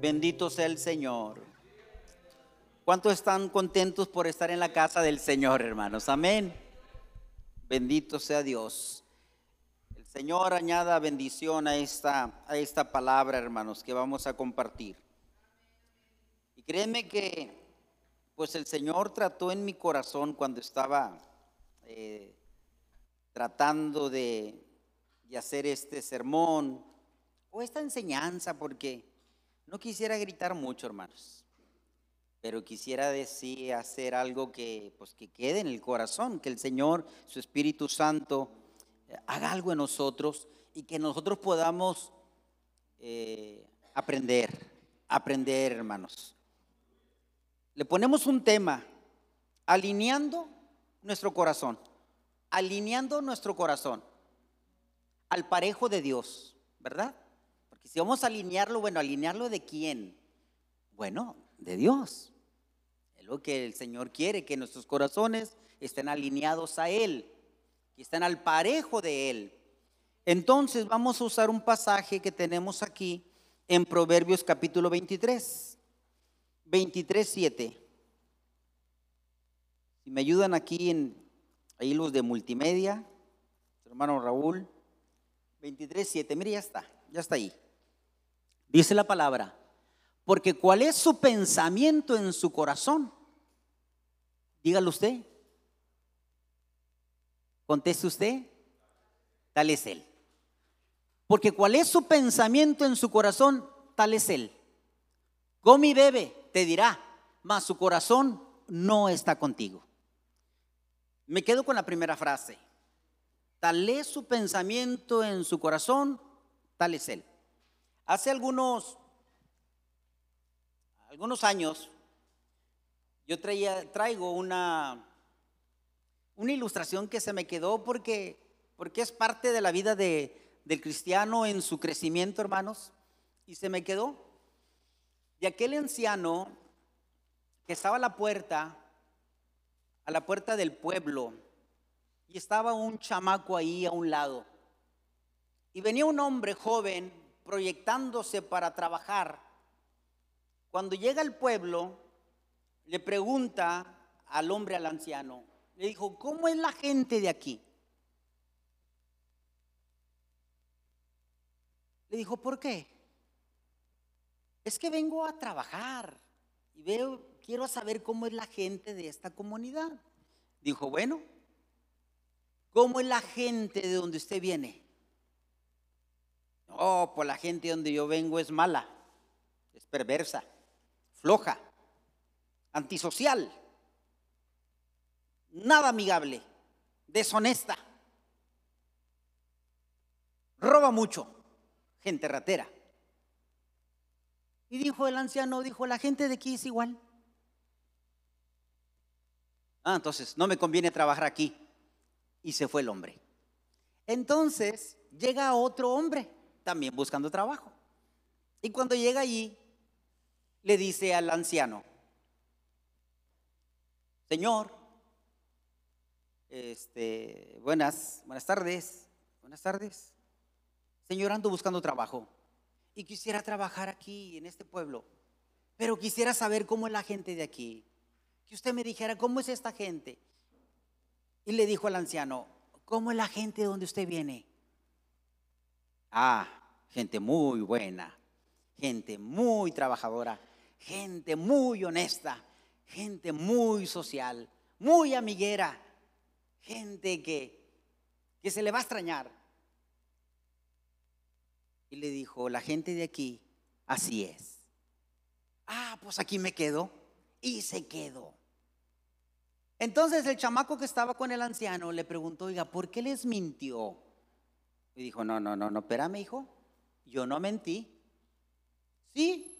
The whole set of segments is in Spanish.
Bendito sea el Señor. ¿Cuántos están contentos por estar en la casa del Señor, hermanos? Amén. Bendito sea Dios. El Señor añada bendición a esta, a esta palabra, hermanos, que vamos a compartir. Y créeme que, pues el Señor trató en mi corazón cuando estaba eh, tratando de, de hacer este sermón o esta enseñanza, porque no quisiera gritar mucho, hermanos, pero quisiera decir, hacer algo que, pues, que quede en el corazón, que el Señor, su Espíritu Santo, eh, haga algo en nosotros y que nosotros podamos eh, aprender, aprender, hermanos. Le ponemos un tema, alineando nuestro corazón, alineando nuestro corazón al parejo de Dios, ¿verdad? Porque si vamos a alinearlo, bueno, alinearlo de quién? Bueno, de Dios. Es lo que el Señor quiere, que nuestros corazones estén alineados a Él, que estén al parejo de Él. Entonces vamos a usar un pasaje que tenemos aquí en Proverbios capítulo 23, 23, 7. Si me ayudan aquí en ahí los de multimedia, hermano Raúl. 23, 7. Mire, ya está, ya está ahí. Dice la palabra, porque cuál es su pensamiento en su corazón. Dígalo usted. Conteste usted. Tal es él. Porque cuál es su pensamiento en su corazón, tal es él. Come y bebe, te dirá, mas su corazón no está contigo. Me quedo con la primera frase. Tal es su pensamiento en su corazón, tal es él. Hace algunos, algunos años, yo traía, traigo una, una ilustración que se me quedó porque, porque es parte de la vida de, del cristiano en su crecimiento, hermanos, y se me quedó. De aquel anciano que estaba a la puerta, a la puerta del pueblo, y estaba un chamaco ahí a un lado. Y venía un hombre joven proyectándose para trabajar. Cuando llega al pueblo, le pregunta al hombre, al anciano, le dijo, ¿cómo es la gente de aquí? Le dijo, ¿por qué? Es que vengo a trabajar y veo, quiero saber cómo es la gente de esta comunidad. Dijo, bueno, ¿Cómo es la gente de donde usted viene? Oh, pues la gente de donde yo vengo es mala, es perversa, floja, antisocial, nada amigable, deshonesta, roba mucho, gente ratera. Y dijo el anciano, dijo, la gente de aquí es igual. Ah, entonces no me conviene trabajar aquí y se fue el hombre. Entonces llega otro hombre también buscando trabajo. Y cuando llega allí, le dice al anciano, Señor, este, buenas, buenas tardes, buenas tardes. Señor, ando buscando trabajo y quisiera trabajar aquí en este pueblo, pero quisiera saber cómo es la gente de aquí. Que usted me dijera cómo es esta gente. Y le dijo al anciano, ¿cómo es la gente de donde usted viene? Ah, gente muy buena, gente muy trabajadora, gente muy honesta, gente muy social, muy amiguera, gente que, que se le va a extrañar. Y le dijo, la gente de aquí, así es. Ah, pues aquí me quedo. Y se quedó. Entonces el chamaco que estaba con el anciano le preguntó, oiga, ¿por qué les mintió? Y dijo, no, no, no, no, espérame, hijo, yo no mentí. Sí,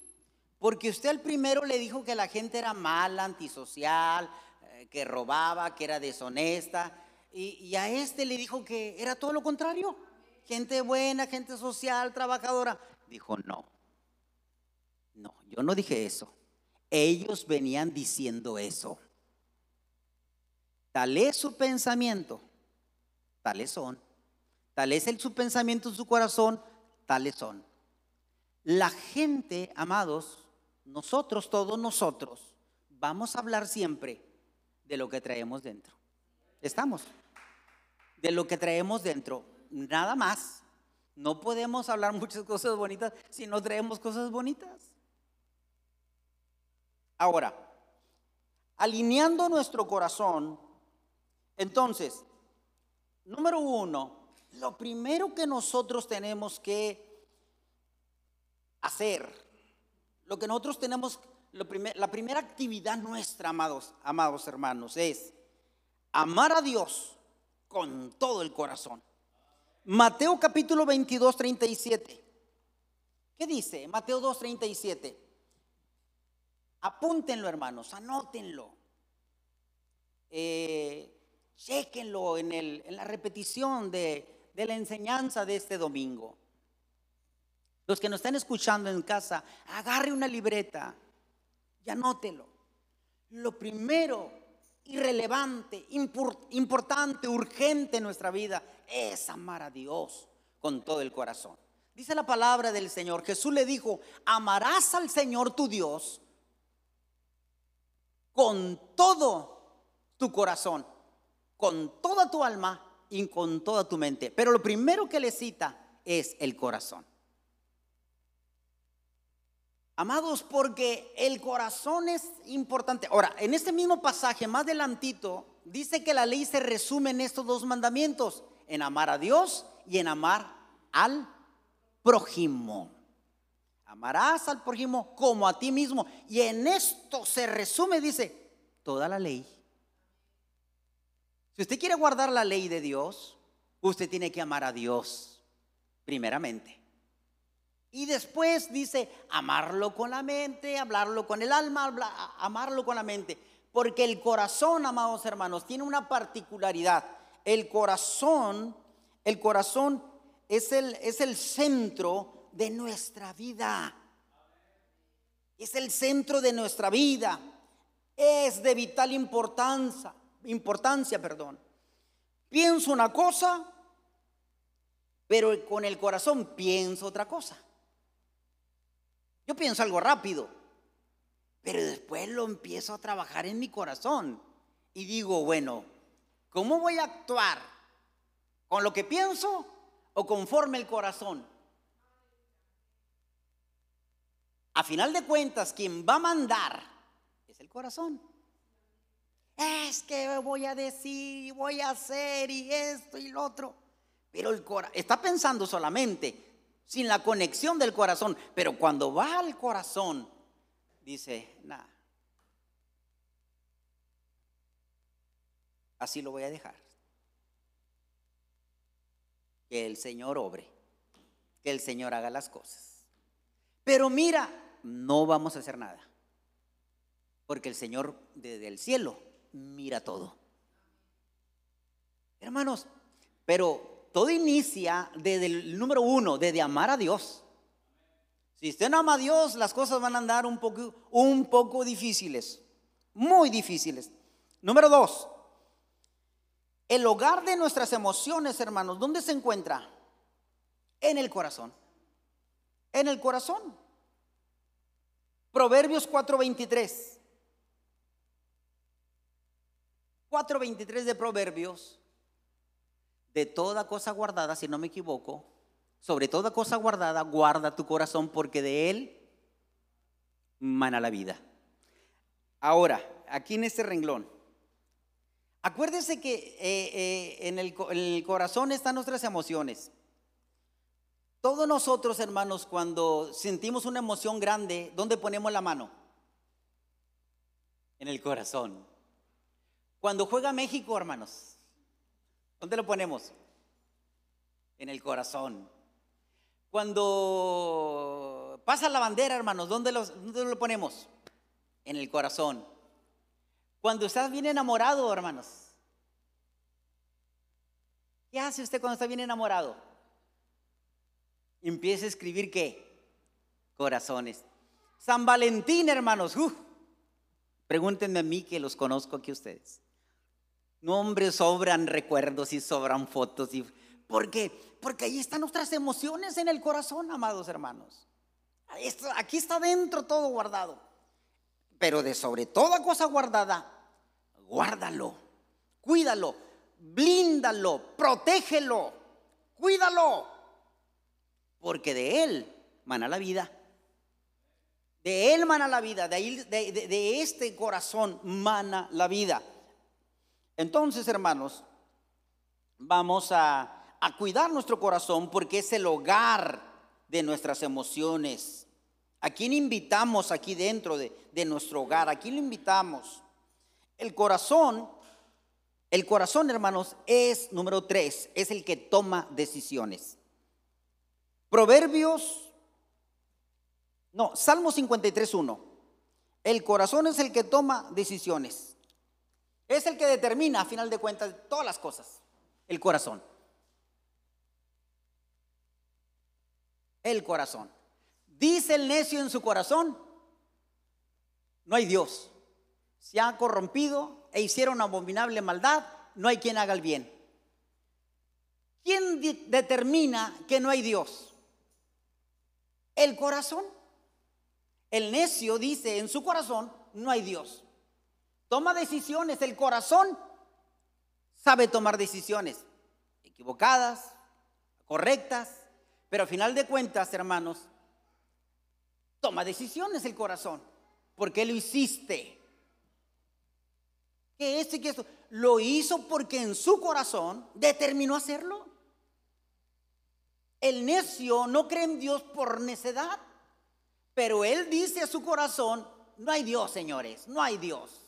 porque usted al primero le dijo que la gente era mala, antisocial, eh, que robaba, que era deshonesta, y, y a este le dijo que era todo lo contrario, gente buena, gente social, trabajadora. Dijo, no, no, yo no dije eso. Ellos venían diciendo eso. Tal es su pensamiento, tales son. Tal es el, su pensamiento en su corazón, tales son. La gente, amados, nosotros, todos nosotros, vamos a hablar siempre de lo que traemos dentro. ¿Estamos? De lo que traemos dentro, nada más. No podemos hablar muchas cosas bonitas si no traemos cosas bonitas. Ahora, alineando nuestro corazón, entonces, número uno, lo primero que nosotros tenemos que hacer, lo que nosotros tenemos, la primera actividad nuestra, amados, amados hermanos, es amar a Dios con todo el corazón. Mateo capítulo 22, 37. ¿Qué dice? Mateo 2, 37. Apúntenlo, hermanos, anótenlo. Eh, chequenlo en, el, en la repetición de, de la enseñanza de este domingo. Los que nos están escuchando en casa, agarre una libreta y anótelo. Lo primero, irrelevante, importante, urgente en nuestra vida es amar a Dios con todo el corazón. Dice la palabra del Señor. Jesús le dijo, amarás al Señor tu Dios con todo tu corazón, con toda tu alma y con toda tu mente. Pero lo primero que le cita es el corazón. Amados, porque el corazón es importante. Ahora, en este mismo pasaje, más adelantito, dice que la ley se resume en estos dos mandamientos, en amar a Dios y en amar al prójimo. Amarás al prójimo como a ti mismo. Y en esto se resume, dice, toda la ley. Si usted quiere guardar la ley de Dios, usted tiene que amar a Dios primeramente. Y después dice, amarlo con la mente, hablarlo con el alma, amarlo con la mente. Porque el corazón, amados hermanos, tiene una particularidad. El corazón, el corazón es el, es el centro de nuestra vida. Es el centro de nuestra vida. Es de vital importancia, importancia, perdón. Pienso una cosa, pero con el corazón pienso otra cosa. Yo pienso algo rápido, pero después lo empiezo a trabajar en mi corazón y digo, bueno, ¿cómo voy a actuar? ¿Con lo que pienso o conforme el corazón? A final de cuentas, quien va a mandar es el corazón. Es que voy a decir, voy a hacer y esto y lo otro. Pero el corazón está pensando solamente sin la conexión del corazón. Pero cuando va al corazón, dice, nada, así lo voy a dejar. Que el Señor obre, que el Señor haga las cosas. Pero mira, no vamos a hacer nada, porque el Señor desde el cielo mira todo. Hermanos, pero todo inicia desde el número uno, desde amar a Dios. Si usted no ama a Dios, las cosas van a andar un poco, un poco difíciles, muy difíciles. Número dos, el hogar de nuestras emociones, hermanos, ¿dónde se encuentra? En el corazón. En el corazón. Proverbios 4:23. 4:23 de Proverbios de toda cosa guardada, si no me equivoco, sobre toda cosa guardada, guarda tu corazón porque de él mana la vida. Ahora, aquí en este renglón, acuérdese que eh, eh, en, el, en el corazón están nuestras emociones. Todos nosotros, hermanos, cuando sentimos una emoción grande, ¿dónde ponemos la mano? En el corazón. Cuando juega México, hermanos, ¿Dónde lo ponemos? En el corazón. Cuando pasa la bandera, hermanos, ¿dónde lo, lo ponemos? En el corazón. Cuando estás bien enamorado, hermanos. ¿Qué hace usted cuando está bien enamorado? Empieza a escribir qué? Corazones. San Valentín, hermanos. pregúntenme a mí que los conozco aquí ustedes. No, hombre, sobran recuerdos y sobran fotos. Y, ¿Por qué? Porque ahí están nuestras emociones en el corazón, amados hermanos. aquí está dentro todo guardado. Pero de sobre toda cosa guardada, guárdalo, cuídalo, blíndalo, protégelo, cuídalo. Porque de él mana la vida. De él mana la vida, de, ahí, de, este corazón mana la vida. Entonces, hermanos, vamos a, a cuidar nuestro corazón porque es el hogar de nuestras emociones. ¿A quién invitamos aquí dentro de, de nuestro hogar? ¿A quién lo invitamos? El corazón, el corazón, hermanos, es número tres, es el que toma decisiones. Proverbios, no, Salmo 53, 1. El corazón es el que toma decisiones. Es el que determina, a final de cuentas, todas las cosas. El corazón. el corazón. Dice el necio en su corazón, no hay Dios. Se ha corrompido e hicieron abominable maldad, no hay quien haga el bien. ¿Quién determina que no hay Dios? El corazón. El necio dice en su corazón, no hay Dios. Toma decisiones, el corazón sabe tomar decisiones equivocadas, correctas, pero a final de cuentas, hermanos, toma decisiones el corazón. ¿Por qué lo hiciste? Que esto y que esto. Lo hizo porque en su corazón determinó hacerlo. El necio no cree en Dios por necedad, pero él dice a su corazón, no hay Dios, señores, no hay Dios.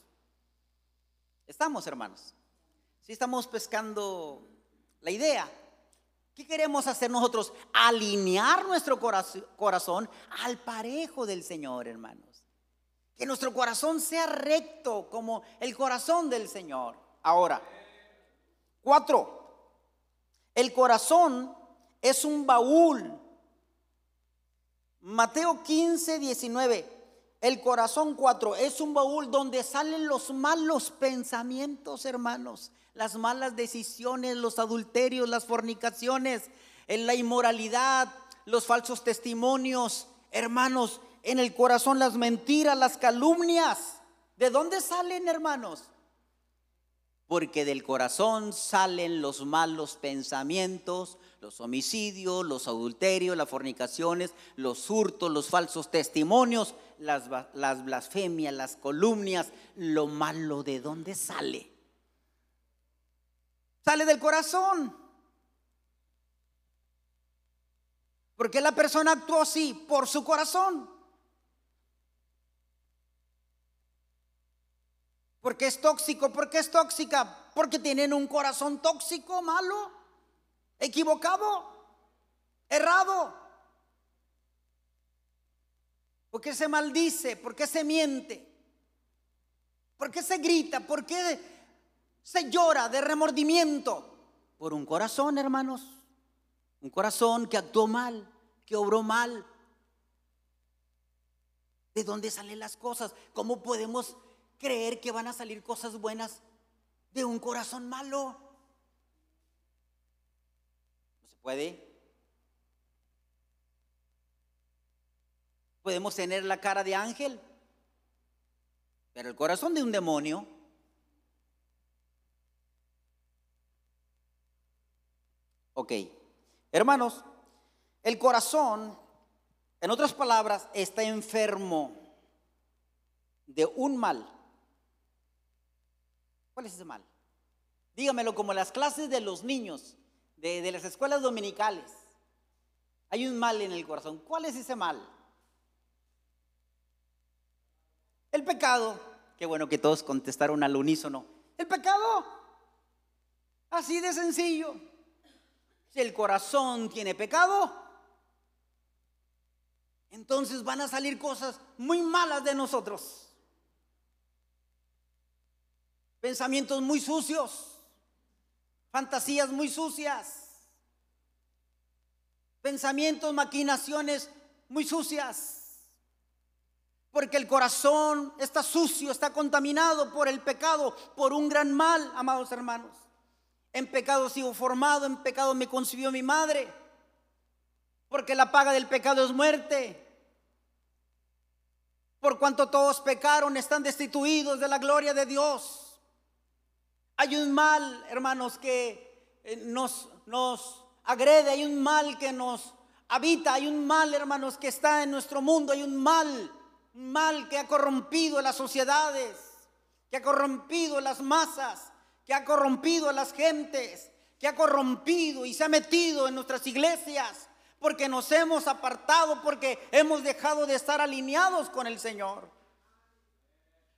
Estamos, hermanos. Si estamos pescando la idea. ¿Qué queremos hacer nosotros? Alinear nuestro corazón al parejo del Señor, hermanos. Que nuestro corazón sea recto como el corazón del Señor. Ahora, cuatro. El corazón es un baúl. Mateo 15, 19. El corazón cuatro es un baúl donde salen los malos pensamientos, hermanos las malas decisiones, los adulterios, las fornicaciones, la inmoralidad, los falsos testimonios, hermanos, en el corazón las mentiras, las calumnias. ¿De dónde salen, hermanos? Porque del corazón salen los malos pensamientos, los homicidios, los adulterios, las fornicaciones, los hurtos, los falsos testimonios, las, las blasfemias, las columnias, lo malo de dónde sale. Sale del corazón. Porque la persona actuó así por su corazón. Porque es tóxico, porque es tóxica, porque tienen un corazón tóxico, malo, equivocado, errado. Porque se maldice, porque se miente, porque se grita, porque se llora de remordimiento por un corazón, hermanos. Un corazón que actuó mal, que obró mal. ¿De dónde salen las cosas? ¿Cómo podemos creer que van a salir cosas buenas de un corazón malo? Puede. Podemos tener la cara de ángel, pero el corazón de un demonio Ok, hermanos, el corazón, en otras palabras, está enfermo de un mal. ¿Cuál es ese mal? Dígamelo como las clases de los niños, de, las escuelas dominicales. Hay un mal en el corazón. ¿Cuál es ese mal? El pecado. Qué bueno que todos contestaron al unísono. El pecado. Así de sencillo. Si el corazón tiene pecado, entonces van a salir cosas muy malas de nosotros. Pensamientos muy sucios, fantasías muy sucias, pensamientos, maquinaciones muy sucias. Porque el corazón está sucio, está contaminado por el pecado, por un gran mal, amados hermanos. En pecado sigo formado, en pecado me concibió mi madre. Porque la paga del pecado es muerte. Por cuanto todos pecaron, están destituidos de la gloria de Dios. Hay un mal, hermanos, que eh, nos, nos agrede, hay un mal que nos habita, hay un mal, hermanos, que está en nuestro mundo, hay un mal, un mal que ha corrompido las sociedades, que ha corrompido las masas, que ha corrompido a las gentes, que ha corrompido y se ha metido en nuestras iglesias, porque nos hemos apartado, porque hemos dejado de estar alineados con el Señor.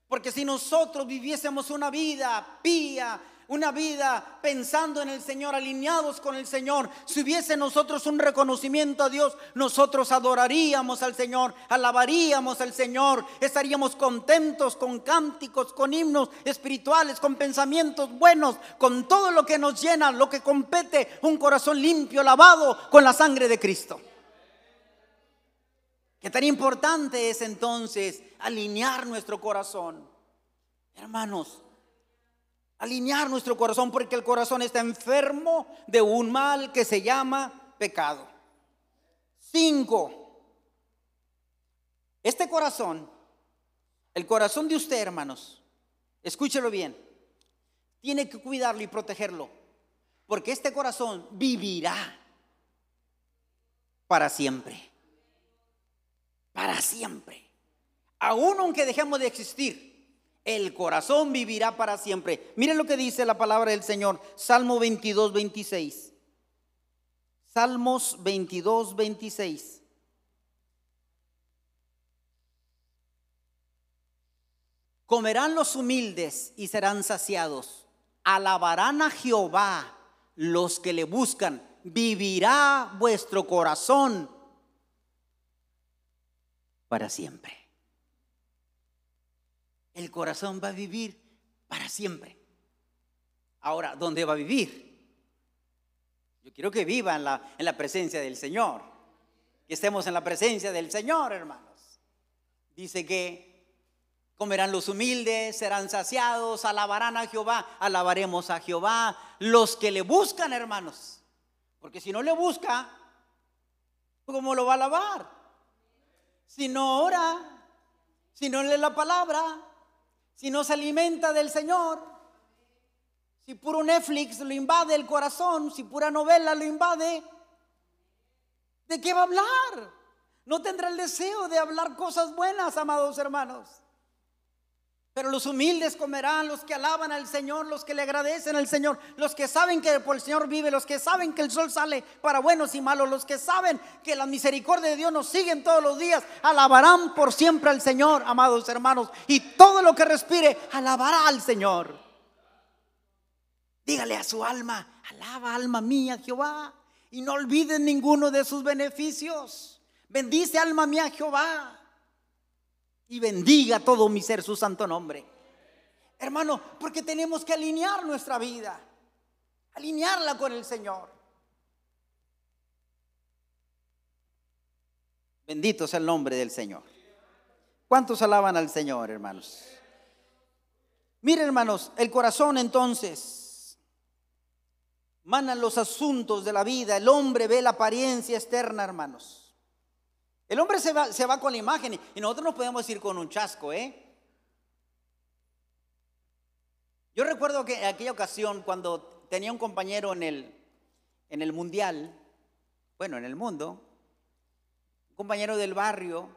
Porque si nosotros viviésemos una vida pía, una vida pensando en el Señor, alineados con el Señor. Si hubiese nosotros un reconocimiento a Dios, nosotros adoraríamos al Señor, alabaríamos al Señor, estaríamos contentos con cánticos, con himnos espirituales, con pensamientos buenos, con todo lo que nos llena, lo que compete, un corazón limpio, lavado con la sangre de Cristo. Qué tan importante es entonces alinear nuestro corazón. Hermanos, alinear nuestro corazón porque el corazón está enfermo de un mal que se llama pecado. Cinco. Este corazón, el corazón de usted, hermanos, escúchelo bien, tiene que cuidarlo y protegerlo, porque este corazón vivirá para siempre. Para siempre. Aún aunque dejemos de existir, el corazón vivirá para siempre. Miren lo que dice la palabra del Señor, Salmo 22, 26. Salmos 22, 26. Comerán los humildes y serán saciados. Alabarán a Jehová los que le buscan. Vivirá vuestro corazón para siempre el corazón va a vivir para siempre. Ahora, ¿dónde va a vivir? Yo quiero que viva en la, en la presencia del Señor. Que estemos en la presencia del Señor, hermanos. Dice que comerán los humildes, serán saciados, alabarán a Jehová, alabaremos a Jehová. Los que le buscan, hermanos. Porque si no le busca, ¿cómo lo va a alabar? Si no ora, si no lee la palabra, si no se alimenta del Señor, si puro Netflix lo invade el corazón, si pura novela lo invade, ¿de qué va a hablar? No tendrá el deseo de hablar cosas buenas, amados hermanos. Pero los humildes comerán, los que alaban al Señor, los que le agradecen al Señor, los que saben que por el Señor vive, los que saben que el sol sale para buenos y malos, los que saben que la misericordia de Dios nos siguen todos los días, alabarán por siempre al Señor, amados hermanos. Y todo lo que respire, alabará al Señor. Dígale a su alma, alaba alma mía Jehová, y no olviden ninguno de sus beneficios. Bendice alma mía Jehová y bendiga todo mi ser su santo nombre. Hermano, porque tenemos que alinear nuestra vida, alinearla con el Señor. Bendito sea el nombre del Señor. ¿Cuántos alaban al Señor, hermanos? Miren, hermanos, el corazón entonces manan los asuntos de la vida. El hombre ve la apariencia externa, hermanos. El hombre se va, se va con la imagen y nosotros nos podemos ir con un chasco, ¿eh? Yo recuerdo que en aquella ocasión cuando tenía un compañero en el, en el mundial, bueno, en el mundo, un compañero del barrio,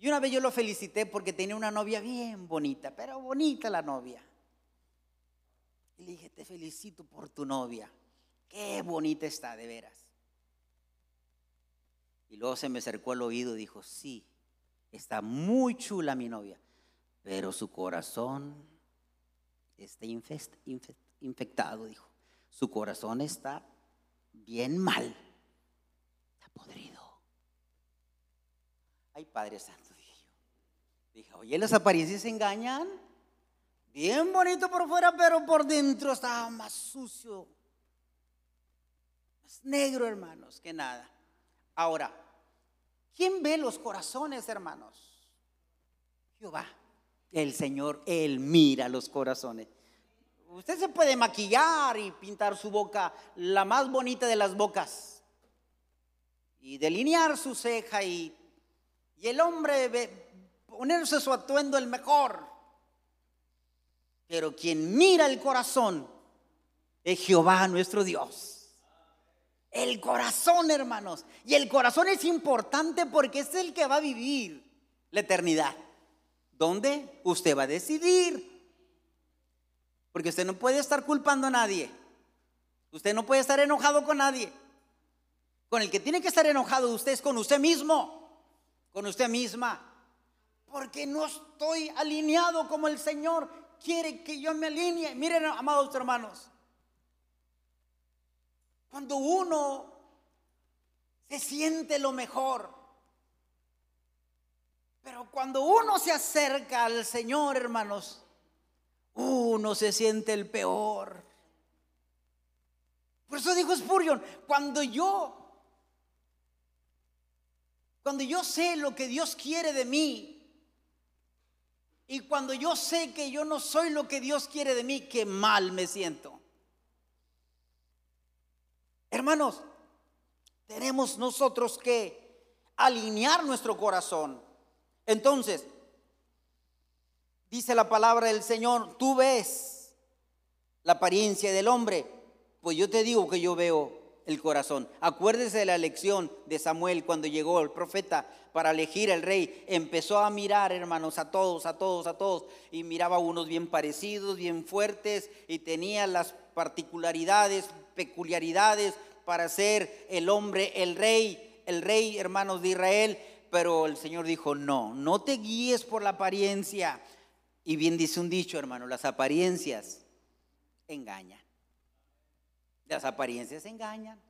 y una vez yo lo felicité porque tenía una novia bien bonita, pero bonita la novia. Y le dije, te felicito por tu novia, qué bonita está de veras. Y luego se me acercó al oído y dijo, sí, está muy chula mi novia, pero su corazón está infectado, dijo. Su corazón está bien mal, está podrido. Ay, Padre Santo, dije yo. Dije, oye, las apariencias engañan. Bien bonito por fuera, pero por dentro estaba más sucio, más negro, hermanos, que nada. Ahora, ¿quién ve los corazones, hermanos? Jehová, el Señor, Él mira los corazones. Usted se puede maquillar y pintar su boca la más bonita de las bocas y delinear su ceja y, y el hombre ponerse su atuendo el mejor. Pero quien mira el corazón es Jehová nuestro Dios. El corazón, hermanos. Y el corazón es importante porque es el que va a vivir la eternidad. ¿Dónde? Usted va a decidir. Porque usted no puede estar culpando a nadie. Usted no puede estar enojado con nadie. Con el que tiene que estar enojado usted es con usted mismo. Con usted misma. Porque no estoy alineado como el Señor quiere que yo me alinee. Miren, amados hermanos. Cuando uno se siente lo mejor, pero cuando uno se acerca al Señor, hermanos, uno se siente el peor. Por eso dijo Spurgeon, cuando yo, cuando yo sé lo que Dios quiere de mí, y cuando yo sé que yo no soy lo que Dios quiere de mí, qué mal me siento. Hermanos, tenemos nosotros que alinear nuestro corazón. Entonces, dice la palabra del Señor, tú ves la apariencia del hombre, pues yo te digo que yo veo el corazón. Acuérdese de la lección de Samuel cuando llegó el profeta para elegir el rey. Empezó a mirar, hermanos, a todos, a todos, a todos. Y miraba unos bien parecidos, bien fuertes, y tenía las particularidades peculiaridades para ser el hombre, el rey, el rey, hermanos de Israel. Pero el Señor dijo, no, no te guíes por la apariencia. Y bien dice un dicho, hermano, las apariencias engañan. Las apariencias engañan.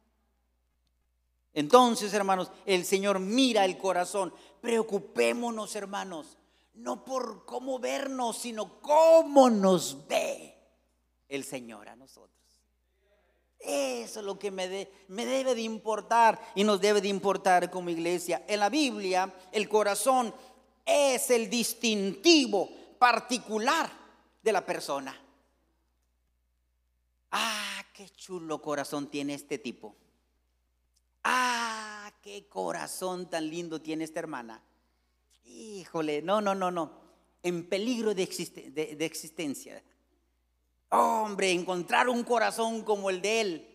Entonces, hermanos, el Señor mira el corazón. Preocupémonos, hermanos, no por cómo vernos, sino cómo nos ve el Señor a nosotros. Eso es lo que me, debe de importar y nos debe de importar como iglesia. En la Biblia, el corazón es el distintivo particular de la persona. Ah, qué chulo corazón tiene este tipo. Ah, qué corazón tan lindo tiene esta hermana. Híjole, no, no, no, no. En peligro de, de existencia. Hombre, encontrar un corazón como el de él,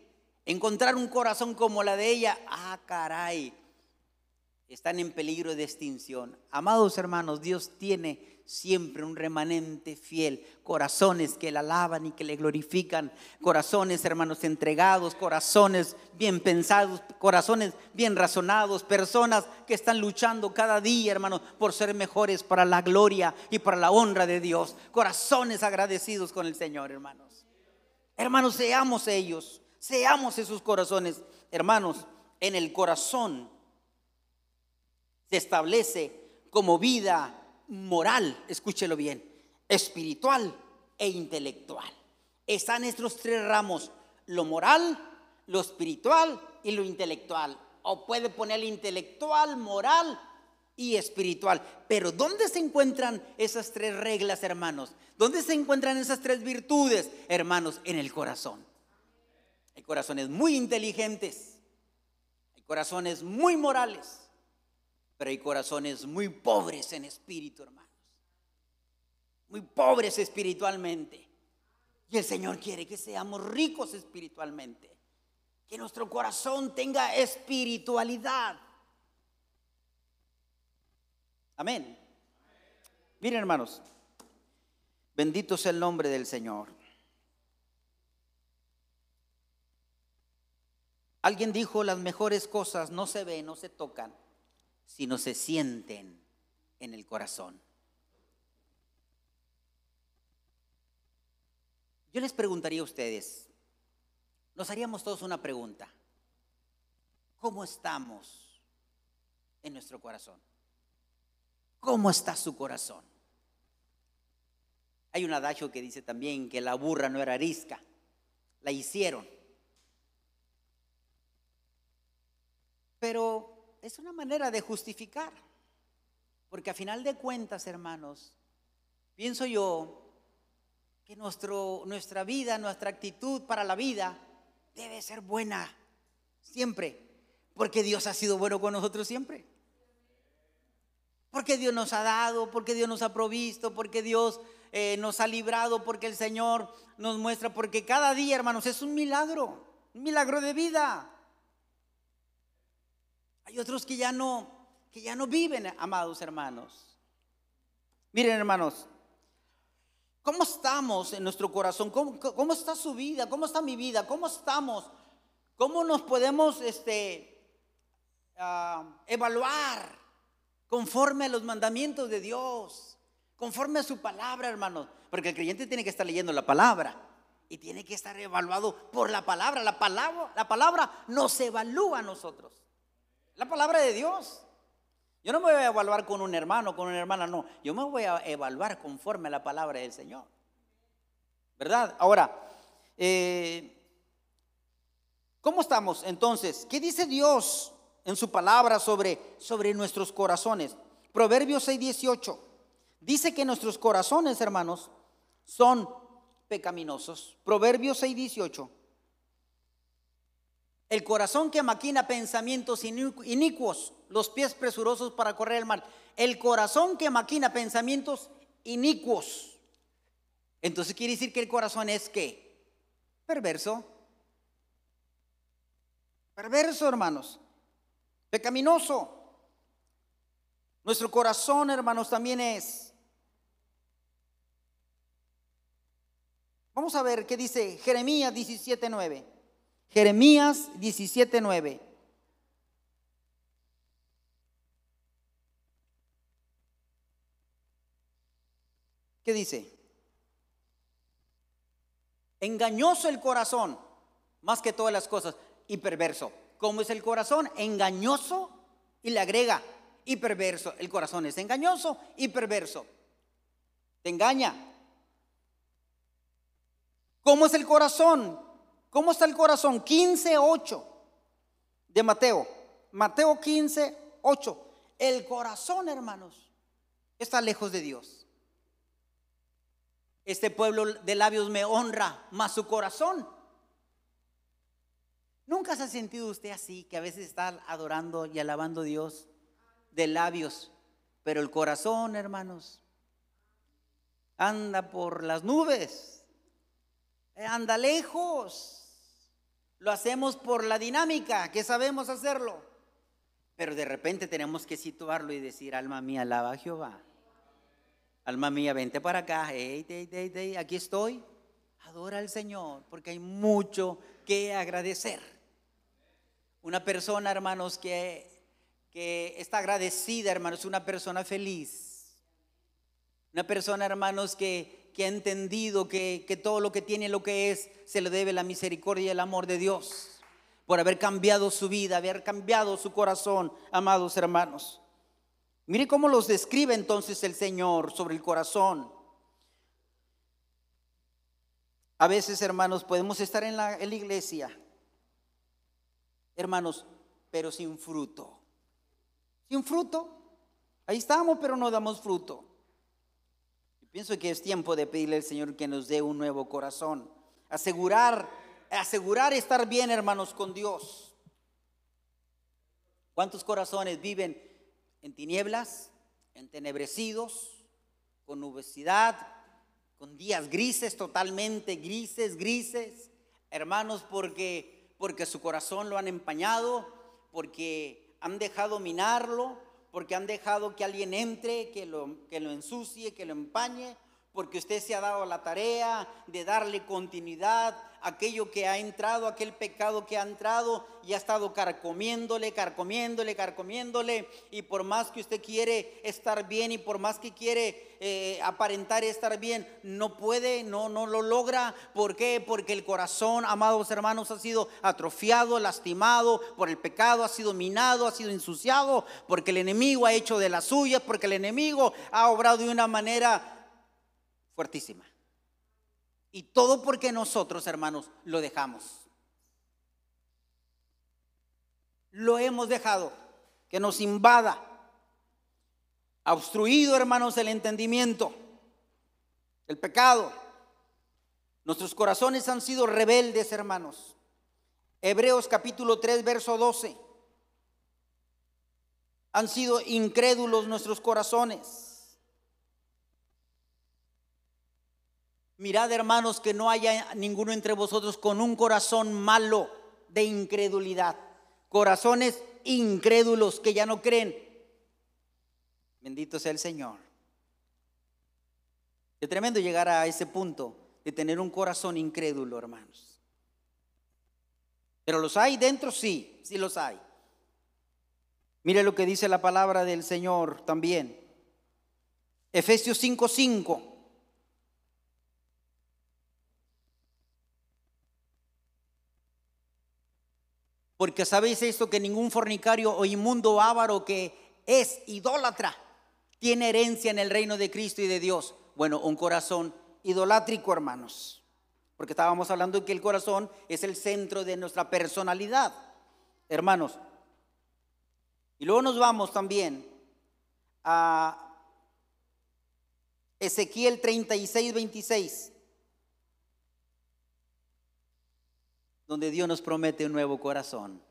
encontrar un corazón como la de ella, ah, caray, están en peligro de extinción. Amados hermanos, Dios tiene siempre un remanente fiel, corazones que le alaban y que le glorifican, corazones, hermanos, entregados, corazones bien pensados, corazones bien razonados, personas que están luchando cada día, hermanos, por ser mejores para la gloria y para la honra de Dios, corazones agradecidos con el Señor, hermanos. Hermanos, seamos ellos, seamos esos corazones, hermanos, en el corazón se establece como vida moral, escúchelo bien, espiritual e intelectual. Están estos tres ramos, lo moral, lo espiritual y lo intelectual. O puede poner intelectual, moral y espiritual. Pero ¿dónde se encuentran esas tres reglas, hermanos? ¿Dónde se encuentran esas tres virtudes, hermanos? En el corazón. Hay corazones muy inteligentes, hay corazones muy morales, pero hay corazones muy pobres en espíritu, hermanos. Muy pobres espiritualmente. Y el Señor quiere que seamos ricos espiritualmente. Que nuestro corazón tenga espiritualidad. Amén. Miren, hermanos. Bendito sea el nombre del Señor. Alguien dijo, las mejores cosas no se ven, no se tocan sino se sienten en el corazón. Yo les preguntaría a ustedes, nos haríamos todos una pregunta. ¿Cómo estamos en nuestro corazón? ¿Cómo está su corazón? Hay un adagio que dice también que la burra no era arisca, la hicieron. Pero es una manera de justificar. Porque a final de cuentas, hermanos, pienso yo que nuestro, nuestra vida, nuestra actitud para la vida debe ser buena siempre. Porque Dios ha sido bueno con nosotros siempre. Porque Dios nos ha dado, porque Dios nos ha provisto, porque Dios eh, nos ha librado, porque el Señor nos muestra, porque cada día, hermanos, es un milagro, un milagro de vida. Hay otros que ya no, que ya no viven, amados hermanos. Miren, hermanos, ¿cómo estamos en nuestro corazón? ¿Cómo, está su vida? ¿Cómo está mi vida? ¿Cómo estamos? ¿Cómo nos podemos este, ah, evaluar conforme a los mandamientos de Dios? Conforme a su palabra, hermanos. Porque el creyente tiene que estar leyendo la palabra y tiene que estar evaluado por la palabra. La palabra, la palabra nos evalúa a nosotros. La palabra de Dios. Yo no me voy a evaluar con un hermano, con una hermana, no. Yo me voy a evaluar conforme a la palabra del Señor. ¿Verdad? Ahora, eh, ¿cómo estamos entonces? ¿Qué dice Dios en su palabra sobre, sobre nuestros corazones? Proverbios 6:18. Dice que nuestros corazones, hermanos, son pecaminosos. Proverbios 6:18. El corazón que maquina pensamientos inicuos, los pies presurosos para correr el mal. El corazón que maquina pensamientos inicuos. Entonces quiere decir que el corazón es qué? Perverso. Perverso, hermanos. Pecaminoso. Nuestro corazón, hermanos, también es. Vamos a ver qué dice Jeremías 17:9. Jeremías 17:9. ¿Qué dice? Engañoso el corazón, más que todas las cosas, y perverso. ¿Cómo es el corazón? Engañoso y le agrega y perverso. El corazón es engañoso y perverso. Te engaña. ¿Cómo es el corazón? ¿Cómo está el corazón? 15.8 de Mateo. Mateo 15.8. El corazón, hermanos, está lejos de Dios. Este pueblo de labios me honra, más su corazón. ¿Nunca se ha sentido usted así, que a veces está adorando y alabando a Dios de labios, pero el corazón, hermanos, anda por las nubes, anda lejos? Lo hacemos por la dinámica, que sabemos hacerlo. Pero de repente tenemos que situarlo y decir, alma mía, alaba a Jehová. Alma mía, vente para acá. aquí estoy. Adora al Señor, porque hay mucho que agradecer. Una persona, hermanos, que, que está agradecida, hermanos, una persona feliz. Una persona, hermanos, que, que ha entendido que, todo lo que tiene, lo que es, se le debe la misericordia y el amor de Dios por haber cambiado su vida, haber cambiado su corazón, amados hermanos. Mire cómo los describe entonces el Señor sobre el corazón. A veces, hermanos, podemos estar en la, en la iglesia, hermanos, pero sin fruto. Sin fruto. Ahí estamos, pero no damos fruto. Pienso que es tiempo de pedirle al Señor que nos dé un nuevo corazón. Asegurar, asegurar estar bien, hermanos, con Dios. ¿Cuántos corazones viven en tinieblas, entenebrecidos, con nubosidad, con días grises, totalmente grises, grises? Hermanos, porque, porque su corazón lo han empañado, porque han dejado minarlo, porque han dejado que alguien entre, que lo, que lo ensucie, que lo empañe, porque usted se ha dado la tarea de darle continuidad aquello que ha entrado, aquel pecado que ha entrado y ha estado carcomiéndole, carcomiéndole, carcomiéndole. Y por más que usted quiere estar bien y por más que quiere eh, aparentar estar bien, no puede, no, no lo logra. ¿Por qué? Porque el corazón, amados hermanos, ha sido atrofiado, lastimado por el pecado, ha sido minado, ha sido ensuciado, porque el enemigo ha hecho de las suyas, porque el enemigo ha obrado de una manera fuertísima. Y todo porque nosotros, hermanos, lo dejamos. Lo hemos dejado que nos invada. Ha obstruido, hermanos, el entendimiento, el pecado. Nuestros corazones han sido rebeldes, hermanos. Hebreos capítulo 3, verso 12. Han sido incrédulos nuestros corazones. Mirad, hermanos, que no haya ninguno entre vosotros con un corazón malo de incredulidad. Corazones incrédulos que ya no creen. Bendito sea el Señor. Es tremendo llegar a ese punto de tener un corazón incrédulo, hermanos. Pero los hay dentro, sí, sí los hay. Mire lo que dice la palabra del Señor también. Efesios 5:5. Porque sabéis esto que ningún fornicario o inmundo avaro que es idólatra tiene herencia en el reino de Cristo y de Dios. Bueno, un corazón idolátrico, hermanos. Porque estábamos hablando de que el corazón es el centro de nuestra personalidad. Hermanos, y luego nos vamos también a Ezequiel 36, 26, donde Dios nos promete un nuevo corazón.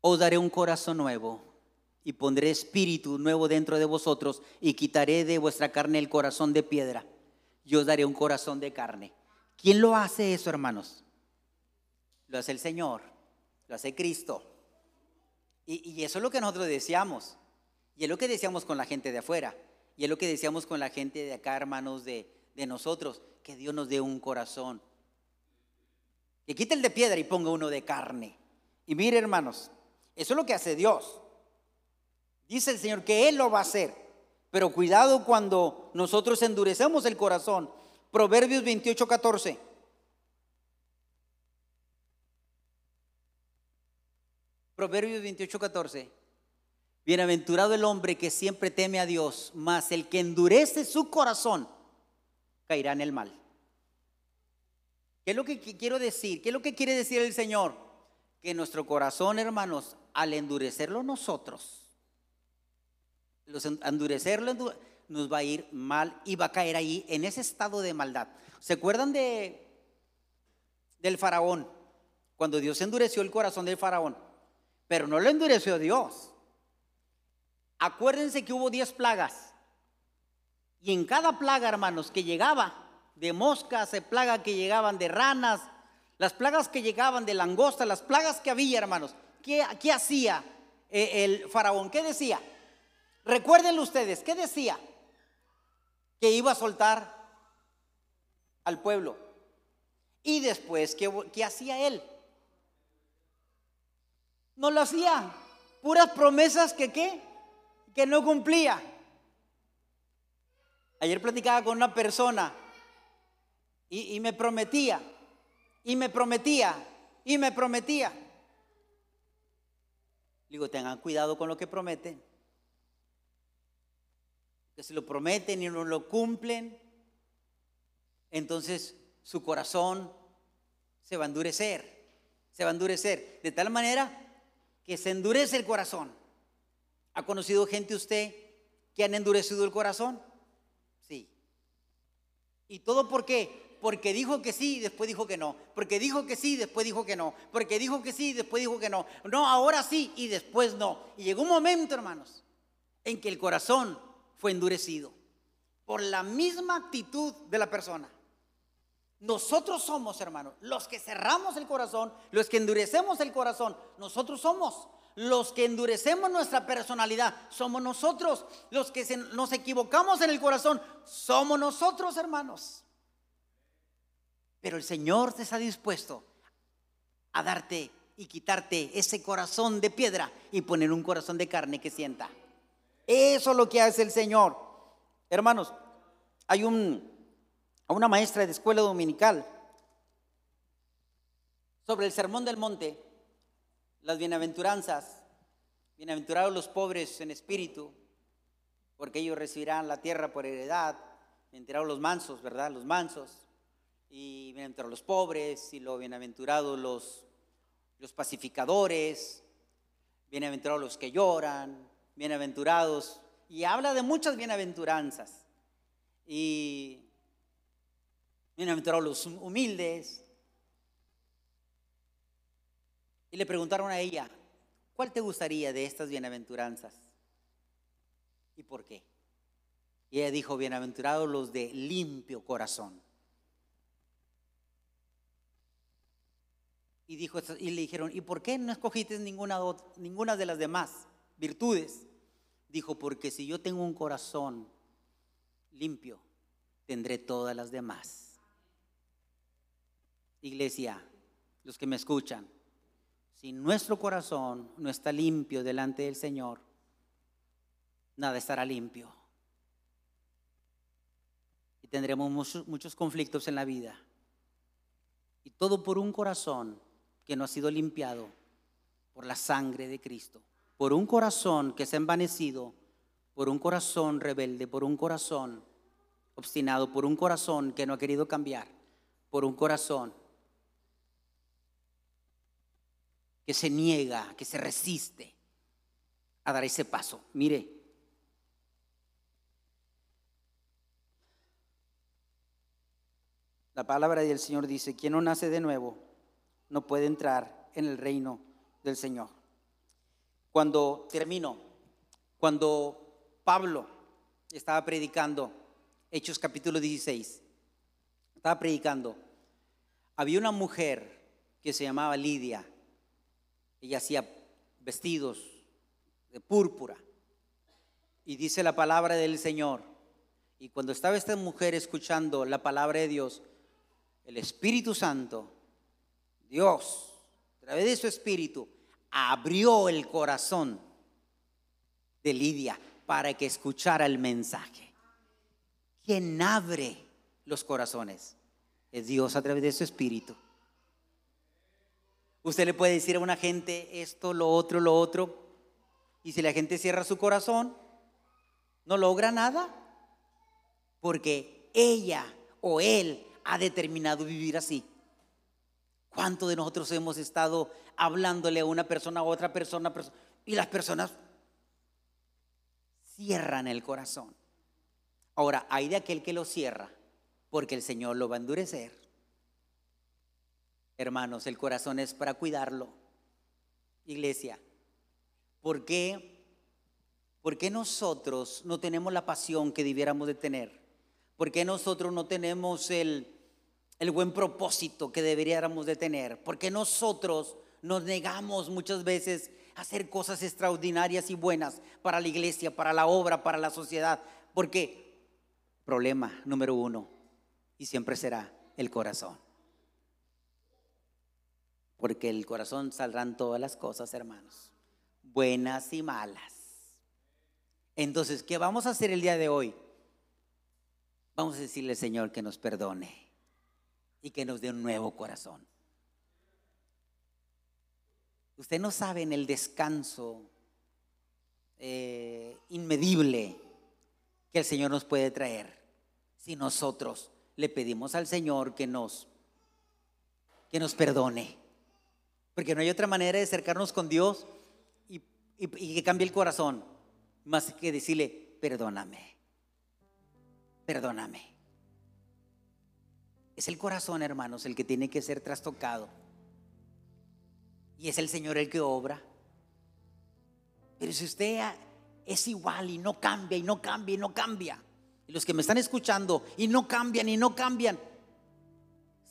Os daré un corazón nuevo y pondré espíritu nuevo dentro de vosotros y quitaré de vuestra carne el corazón de piedra y os daré un corazón de carne ¿Quién lo hace eso, hermanos? Lo hace el Señor, lo hace Cristo. Y, eso es lo que nosotros deseamos. Y es lo que deseamos con la gente de afuera. Y es lo que deseamos con la gente de acá, hermanos, de, de nosotros. Que Dios nos dé un corazón. Que quite el de piedra y ponga uno de carne. Y mire, hermanos, eso es lo que hace Dios. Dice el Señor que Él lo va a hacer. Pero cuidado cuando nosotros endurecemos el corazón Proverbios 28, 14. Proverbios 28, 14. Bienaventurado el hombre que siempre teme a Dios, mas el que endurece su corazón caerá en el mal. ¿Qué es lo que quiero decir? ¿Qué es lo que quiere decir el Señor? Que nuestro corazón, hermanos, al endurecerlo nosotros, los endurecerlo, nos va a ir mal y va a caer ahí en ese estado de maldad. ¿Se acuerdan de del faraón? Cuando Dios endureció el corazón del faraón, pero no lo endureció Dios. Acuérdense que hubo diez plagas. Y en cada plaga, hermanos, que llegaba de moscas, de plaga que llegaban de ranas, las plagas que llegaban de langosta, las plagas que había, hermanos, ¿qué, qué hacía eh, el faraón? ¿Qué decía? Recuérdenlo ustedes, ¿qué decía? que iba a soltar al pueblo. Y después, ¿qué, hacía él? No lo hacía. Puras promesas que qué? Que no cumplía. Ayer platicaba con una persona y, me prometía, y me prometía, y me prometía. Digo, tengan cuidado con lo que prometen que se lo prometen y no lo cumplen, entonces su corazón se va a endurecer, se va a endurecer, de tal manera que se endurece el corazón. ¿Ha conocido gente usted que han endurecido el corazón? Sí. ¿Y todo por qué? Porque dijo que sí y después dijo que no. Porque dijo que sí y después dijo que no. Porque dijo que sí y después dijo que no. No, ahora sí y después no. Y llegó un momento, hermanos, en que el corazón fue endurecido por la misma actitud de la persona. Nosotros somos, hermanos, los que cerramos el corazón, los que endurecemos el corazón, nosotros somos. Los que endurecemos nuestra personalidad, somos nosotros. Los que nos equivocamos en el corazón, somos nosotros, hermanos. Pero el Señor te está dispuesto a darte y quitarte ese corazón de piedra y poner un corazón de carne que sienta. Eso es lo que hace el Señor. Hermanos, hay un, una maestra de escuela dominical sobre el sermón del monte, las bienaventuranzas. Bienaventurados los pobres en espíritu, porque ellos recibirán la tierra por heredad. Bienaventurados los mansos, ¿verdad? Los mansos. Y bienaventurados los pobres, y lo bienaventurados los, los pacificadores. Bienaventurados los que lloran, bienaventurados, y habla de muchas bienaventuranzas. Y bienaventurados los humildes, Y le preguntaron a ella, ¿cuál te gustaría de estas bienaventuranzas? ¿Y por qué? Y ella dijo, bienaventurados los de limpio corazón. Y, dijo, y le dijeron, ¿y por qué no escogiste ninguna, ninguna de las demás virtudes? Dijo, porque si yo tengo un corazón limpio, tendré todas las demás. Iglesia, los que me escuchan, si nuestro corazón no está limpio delante del Señor, nada estará limpio. Y tendremos muchos, muchos conflictos en la vida. Y todo por un corazón que no ha sido limpiado por la sangre de Cristo, por un corazón que se ha envanecido, por un corazón rebelde, por un corazón obstinado, por un corazón que no ha querido cambiar, por un corazón que se niega, que se resiste a dar ese paso. Mire, la palabra del Señor dice, quien no nace de nuevo no puede entrar en el reino del Señor. Cuando termino, cuando Pablo estaba predicando, Hechos capítulo 16, estaba predicando, había una mujer que se llamaba Lidia, ella hacía vestidos de púrpura, y dice la palabra del Señor, y cuando estaba esta mujer escuchando la palabra de Dios, el Espíritu Santo Dios, a través de su espíritu, abrió el corazón de Lidia para que escuchara el mensaje. ¿Quién abre los corazones? Es Dios a través de su espíritu. Usted le puede decir a una gente esto, lo otro, lo otro, y si la gente cierra su corazón, no logra nada, porque ella o él ha determinado vivir así. ¿Cuánto de nosotros hemos estado hablándole a una persona, a otra persona, y las personas cierran el corazón? Ahora, hay de aquel que lo cierra, porque el Señor lo va a endurecer. Hermanos, el corazón es para cuidarlo. Iglesia, ¿por qué, ¿por qué nosotros no tenemos la pasión que debiéramos de tener? ¿Por qué nosotros no tenemos el, el buen propósito que deberíamos de tener, porque nosotros nos negamos muchas veces a hacer cosas extraordinarias y buenas para la iglesia, para la obra, para la sociedad, porque problema número uno, y siempre será el corazón. Porque el corazón saldrán todas las cosas, hermanos, buenas y malas. Entonces, ¿qué vamos a hacer el día de hoy? Vamos a decirle, Señor, que nos perdone y que nos dé un nuevo corazón. Usted no sabe en el descanso eh, inmedible que el Señor nos puede traer si nosotros le pedimos al Señor que nos que nos perdone. Porque no hay otra manera de acercarnos con Dios y, que cambie el corazón más que decirle, perdóname, perdóname. Es el corazón, hermanos, el que tiene que ser trastocado. Y es el Señor el que obra. Pero si usted es igual y no cambia y no cambia y no cambia, los que me están escuchando y no cambian y no cambian,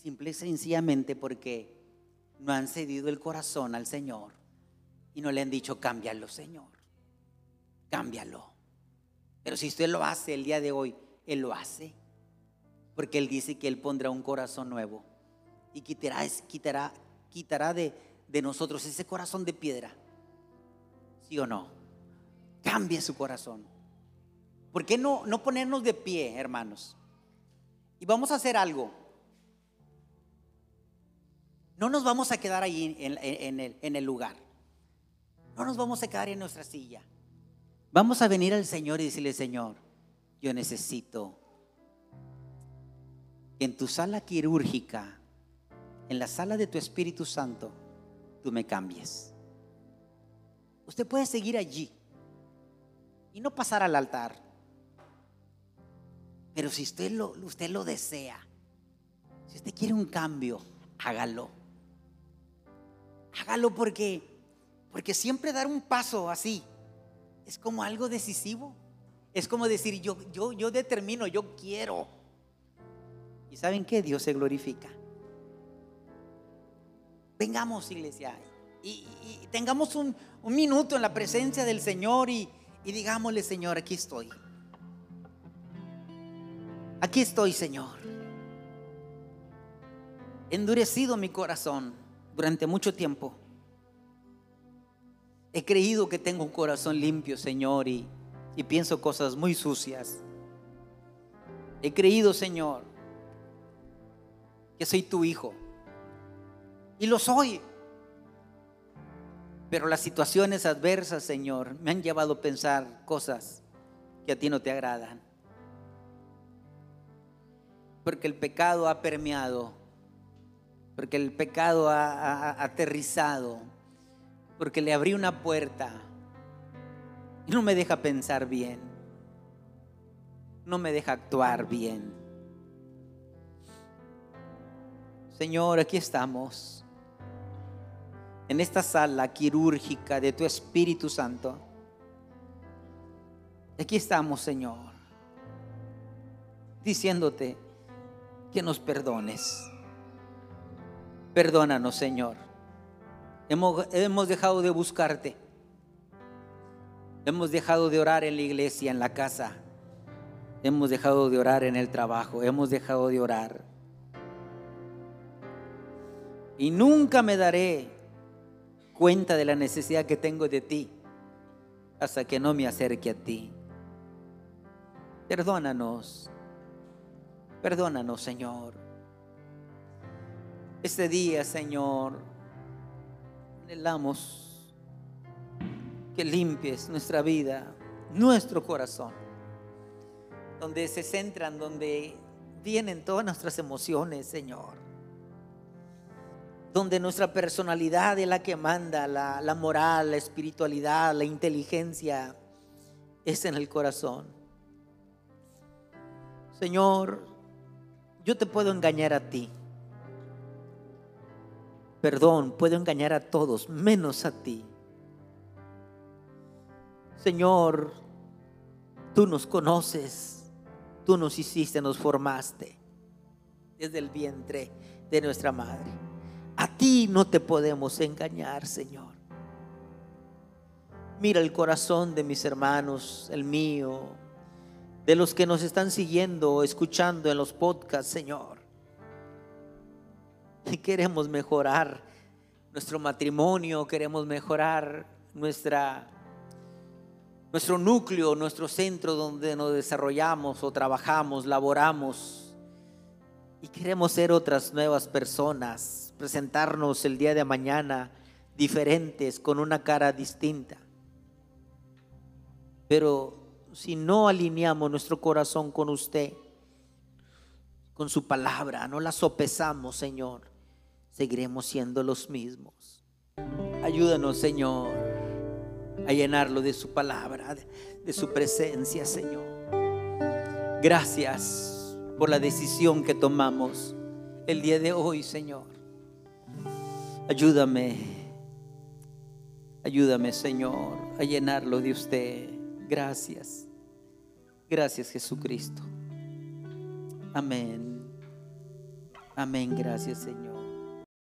simple y sencillamente porque no han cedido el corazón al Señor y no le han dicho, cámbialo, Señor, cámbialo. Pero si usted lo hace el día de hoy, Él lo hace. Porque Él dice que Él pondrá un corazón nuevo y quitará, quitará, quitará de, nosotros ese corazón de piedra. ¿Sí o no? Cambia su corazón. ¿Por qué no, no ponernos de pie, hermanos? Y vamos a hacer algo. No nos vamos a quedar ahí en, el, el lugar. No nos vamos a quedar en nuestra silla. Vamos a venir al Señor y decirle, Señor, yo necesito en tu sala quirúrgica, en la sala de tu Espíritu Santo, tú me cambies. Usted puede seguir allí y no pasar al altar. Pero si usted lo, usted lo desea, si usted quiere un cambio, hágalo. Hágalo porque, porque siempre dar un paso así es como algo decisivo. Es como decir, yo, yo, yo determino, yo quiero. ¿Y saben qué? Dios se glorifica. Vengamos, iglesia, y, tengamos un, minuto en la presencia del Señor y, y digámosle, Señor, aquí estoy. Aquí estoy, Señor. Endurecido mi corazón durante mucho tiempo. He creído que tengo un corazón limpio, Señor, y, y pienso cosas muy sucias. He creído, Señor, que soy tu hijo. Y lo soy. Pero las situaciones adversas, Señor, me han llevado a pensar cosas que a ti no te agradan. Porque el pecado ha permeado, porque el pecado ha, aterrizado, porque le abrí una puerta y no me deja pensar bien, no me deja actuar bien. Señor, aquí estamos en esta sala quirúrgica de tu Espíritu Santo. Aquí estamos, Señor, diciéndote que nos perdones. Perdónanos, Señor. Hemos, dejado de buscarte. Hemos dejado de orar en la iglesia, en la casa. Hemos dejado de orar en el trabajo. Hemos dejado de orar. Y nunca me daré cuenta de la necesidad que tengo de ti hasta que no me acerque a ti. Perdónanos, perdónanos Señor. Este día, Señor, anhelamos que limpies nuestra vida, nuestro corazón, donde se centran, donde vienen todas nuestras emociones, Señor donde nuestra personalidad es la que manda, la, moral, la espiritualidad, la inteligencia, es en el corazón. Señor, yo te puedo engañar a ti. Perdón, puedo engañar a todos, menos a ti. Señor, tú nos conoces, tú nos hiciste, nos formaste desde el vientre de nuestra madre. A ti no te podemos engañar, Señor. Mira el corazón de mis hermanos, el mío, de los que nos están siguiendo escuchando en los podcasts, Señor. Queremos mejorar nuestro matrimonio, queremos mejorar nuestra nuestro núcleo, nuestro centro donde nos desarrollamos o trabajamos, laboramos. Y queremos ser otras nuevas personas presentarnos el día de mañana diferentes, con una cara distinta. Pero si no alineamos nuestro corazón con usted, con su palabra, no la sopesamos, Señor, seguiremos siendo los mismos. Ayúdanos, Señor, a llenarlo de su palabra, de su presencia, Señor. Gracias por la decisión que tomamos el día de hoy, Señor. Ayúdame, ayúdame Señor a llenarlo de usted. Gracias. Gracias Jesucristo. Amén. Amén. Gracias Señor.